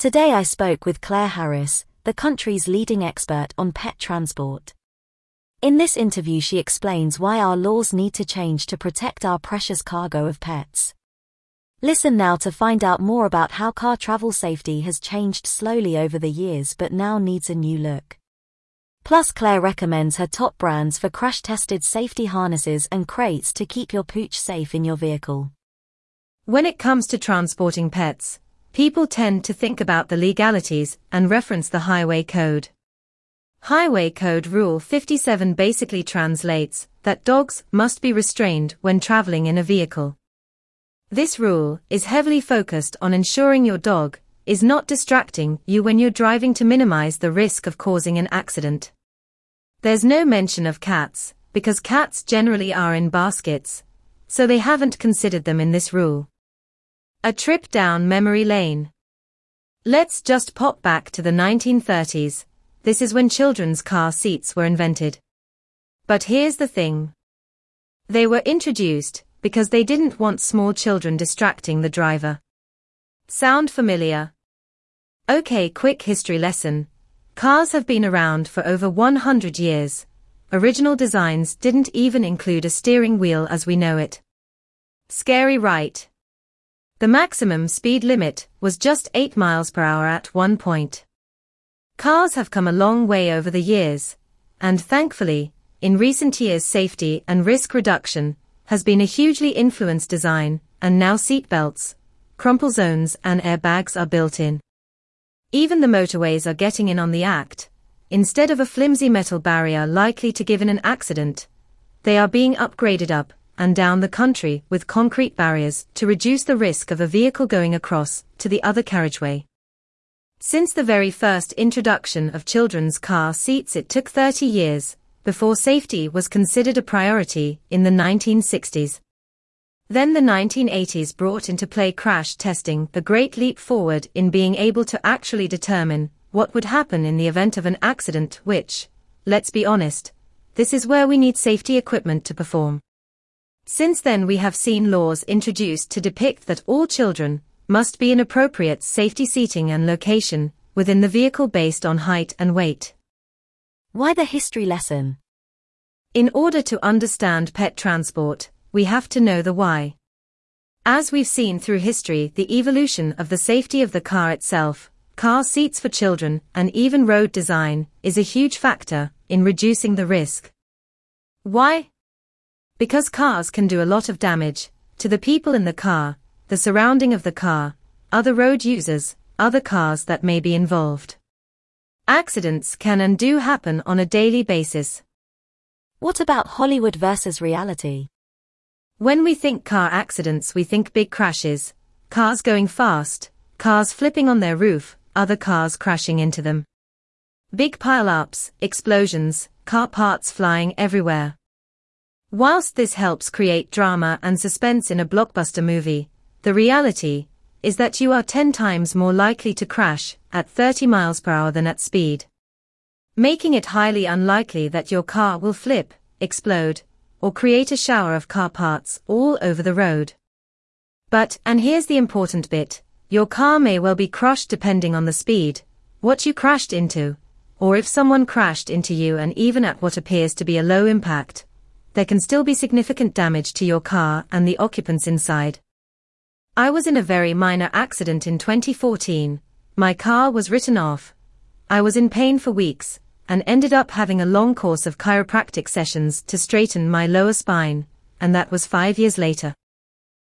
Today I spoke with Claire Harris, the country's leading expert on pet transport. In this interview, she explains why our laws need to change to protect our precious cargo of pets. Listen now to find out more about how car travel safety has changed slowly over the years but now needs a new look. Plus, Claire recommends her top brands for crash tested safety harnesses and crates to keep your pooch safe in your vehicle. When it comes to transporting pets, people tend to think about the legalities and reference the Highway Code. Highway Code Rule 57 basically translates that dogs must be restrained when traveling in a vehicle. This rule is heavily focused on ensuring your dog is not distracting you when you're driving to minimize the risk of causing an accident. There's no mention of cats, because cats generally are in baskets, so they haven't considered them in this rule. A trip down memory lane. Let's just pop back to the 1930s, this is when children's car seats were invented. But here's the thing. They were introduced because they didn't want small children distracting the driver. Sound familiar? Okay, quick history lesson. Cars have been around for over 100 years. Original designs didn't even include a steering wheel as we know it. Scary right? The maximum speed limit was just 8 miles per hour at one point. Cars have come a long way over the years, and thankfully, in recent years safety and risk reduction has been a hugely influenced design, and now seatbelts, crumple zones and airbags are built in. Even the motorways are getting in on the act. Instead of a flimsy metal barrier likely to give in an accident, they are being upgraded up and down the country with concrete barriers to reduce the risk of a vehicle going across to the other carriageway. Since the very first introduction of children's car seats it took 30 years, before safety was considered a priority in the 1960s. Then the 1980s brought into play crash testing, the great leap forward in being able to actually determine what would happen in the event of an accident which, let's be honest, this is where we need safety equipment to perform. Since then we have seen laws introduced to depict that all children, must be in appropriate safety seating and location within the vehicle based on height and weight. Why the history lesson? In order to understand pet transport, we have to know the why. As we've seen through history, the evolution of the safety of the car itself, car seats for children, and even road design is a huge factor in reducing the risk. Why? Because cars can do a lot of damage to the people in the car the surrounding of the car, other road users, other cars that may be involved. Accidents can and do happen on a daily basis. What about Hollywood versus reality? When we think car accidents, we think big crashes, cars going fast, cars flipping on their roof, other cars crashing into them. Big pile-ups, explosions, car parts flying everywhere. Whilst this helps create drama and suspense in a blockbuster movie, the reality is that you are 10 times more likely to crash at 30 miles per hour than at speed. Making it highly unlikely that your car will flip, explode, or create a shower of car parts all over the road. But, and here's the important bit, your car may well be crushed depending on the speed, what you crashed into, or if someone crashed into you and even at what appears to be a low impact, there can still be significant damage to your car and the occupants inside. I was in a very minor accident in 2014. My car was written off. I was in pain for weeks and ended up having a long course of chiropractic sessions to straighten my lower spine, and that was five years later.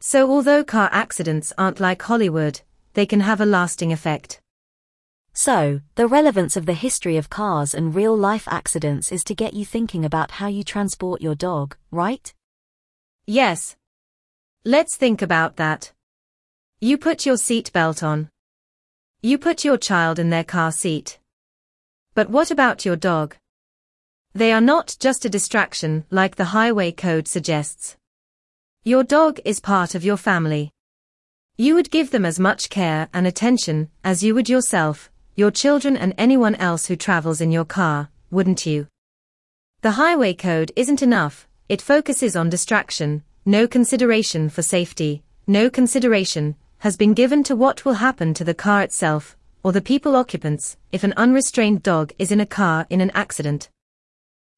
So although car accidents aren't like Hollywood, they can have a lasting effect. So, the relevance of the history of cars and real life accidents is to get you thinking about how you transport your dog, right? Yes, Let's think about that. You put your seatbelt on. You put your child in their car seat. But what about your dog? They are not just a distraction like the highway code suggests. Your dog is part of your family. You would give them as much care and attention as you would yourself, your children and anyone else who travels in your car, wouldn't you? The highway code isn't enough, it focuses on distraction, no consideration for safety, no consideration has been given to what will happen to the car itself or the people occupants, if an unrestrained dog is in a car in an accident.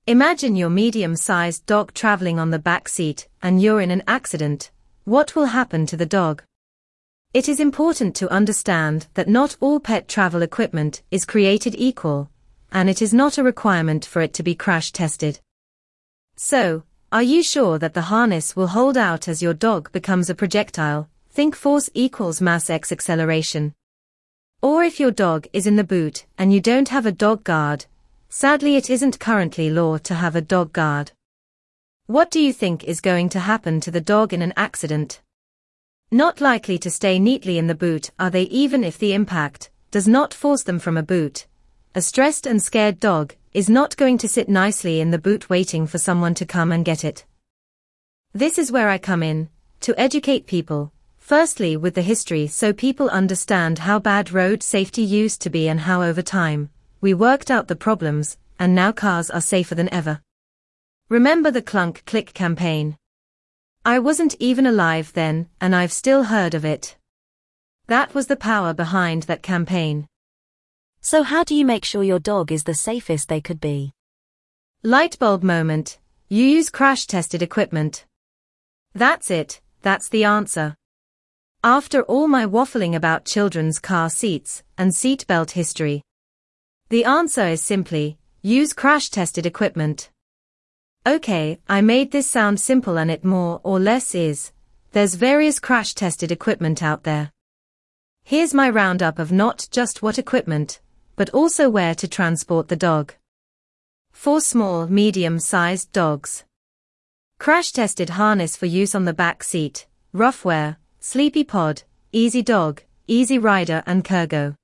Imagine your medium-sized dog traveling on the back seat and you're in an accident. What will happen to the dog? It is important to understand that not all pet travel equipment is created equal, and it is not a requirement for it to be crash tested. So, are you sure that the harness will hold out as your dog becomes a projectile? Think force equals mass x acceleration. Or if your dog is in the boot and you don't have a dog guard, Sadly it isn't currently law to have a dog guard. What do you think is going to happen to the dog in an accident? Not likely to stay neatly in the boot are they even if the impact does not force them from a boot. A stressed and scared dog is not going to sit nicely in the boot waiting for someone to come and get it. This is where I come in, to educate people, firstly with the history so people understand how bad road safety used to be and how over time, we worked out the problems, and now cars are safer than ever. Remember the Clunk Click campaign? I wasn't even alive then, and I've still heard of it. That was the power behind that campaign. So how do you make sure your dog is the safest they could be? Lightbulb moment. You use crash-tested equipment. That's it, that's the answer. After all my waffling about children's car seats and seatbelt history, the answer is simply, use crash-tested equipment. Okay, I made this sound simple and it more or less is. There's various crash-tested equipment out there. Here's my roundup of not just what equipment, but also where to transport the dog. For small, medium-sized dogs. Crash-tested harness for use on the back seat, Ruffwear, Sleepypod, Easy Dog, Easy Rider and Kurgo.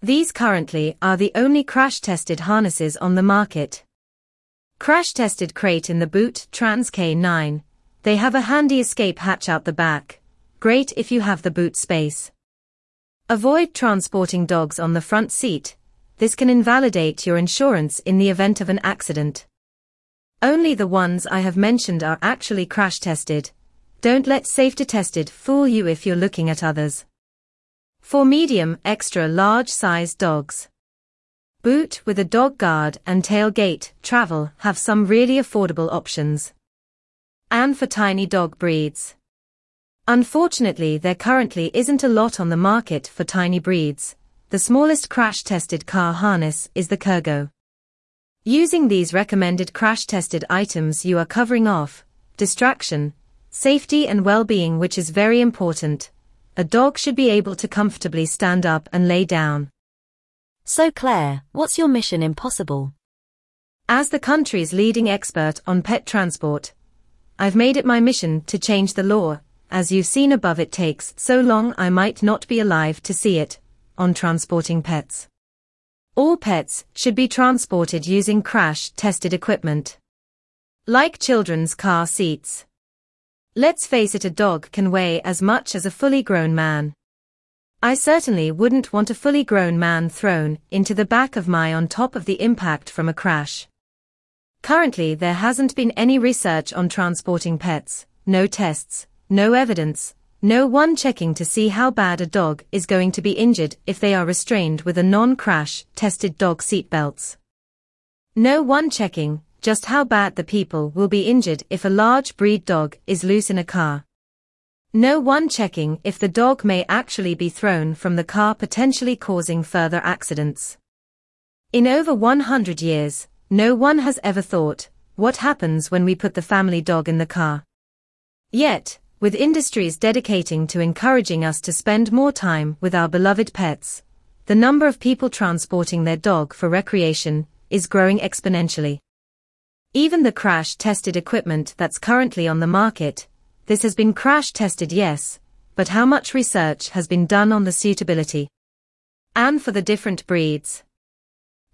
These currently are the only crash-tested harnesses on the market. Crash-tested crate in the boot Trans K9. They have a handy escape hatch out the back. Great if you have the boot space. Avoid transporting dogs on the front seat. This can invalidate your insurance in the event of an accident. Only the ones I have mentioned are actually crash tested. Don't let safety tested fool you if you're looking at others. For medium, extra large size dogs. Boot with a dog guard and tailgate travel have some really affordable options. And for tiny dog breeds. Unfortunately, there currently isn't a lot on the market for tiny breeds. The smallest crash tested car harness is the Kurgo. Using these recommended crash tested items, you are covering off distraction, safety, and well being, which is very important a dog should be able to comfortably stand up and lay down. So Claire, what's your mission impossible? As the country's leading expert on pet transport, I've made it my mission to change the law. As you've seen above it takes so long I might not be alive to see it, on transporting pets. All pets should be transported using crash-tested equipment. Like children's car seats. Let's face it a dog can weigh as much as a fully grown man. I certainly wouldn't want a fully grown man thrown into the back of my on top of the impact from a crash. Currently there hasn't been any research on transporting pets, no tests, no evidence, no one checking to see how bad a dog is going to be injured if they are restrained with a non-crash tested dog seatbelts. No one checking just how bad the people will be injured if a large breed dog is loose in a car. No one checking if the dog may actually be thrown from the car potentially causing further accidents. In over 100 years, no one has ever thought, what happens when we put the family dog in the car? Yet, with industries dedicating to encouraging us to spend more time with our beloved pets, the number of people transporting their dog for recreation is growing exponentially. Even the crash-tested equipment that's currently on the market, this has been crash-tested yes, but how much research has been done on the suitability? And for the different breeds?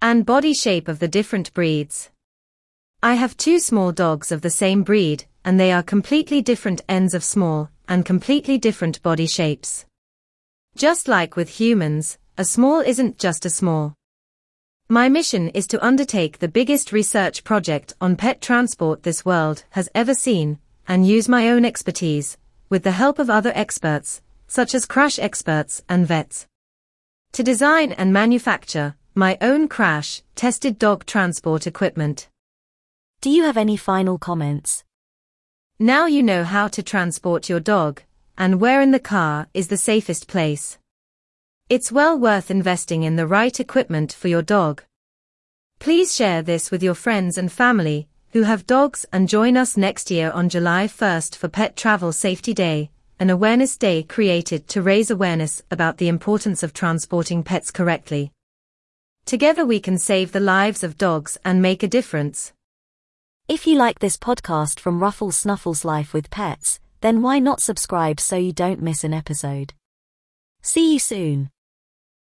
And body shape of the different breeds? I have two small dogs of the same breed, and they are completely different ends of small, and completely different body shapes. Just like with humans, a small isn't just a small. My mission is to undertake the biggest research project on pet transport this world has ever seen, and use my own expertise, with the help of other experts, such as crash experts and vets. To design and manufacture my own crash tested dog transport equipment. Do you have any final comments? Now you know how to transport your dog, and where in the car is the safest place. It's well worth investing in the right equipment for your dog. Please share this with your friends and family who have dogs and join us next year on July 1st for Pet Travel Safety Day, an awareness day created to raise awareness about the importance of transporting pets correctly. Together we can save the lives of dogs and make a difference. If you like this podcast from Ruffles Snuffles Life with Pets, then why not subscribe so you don't miss an episode? See you soon.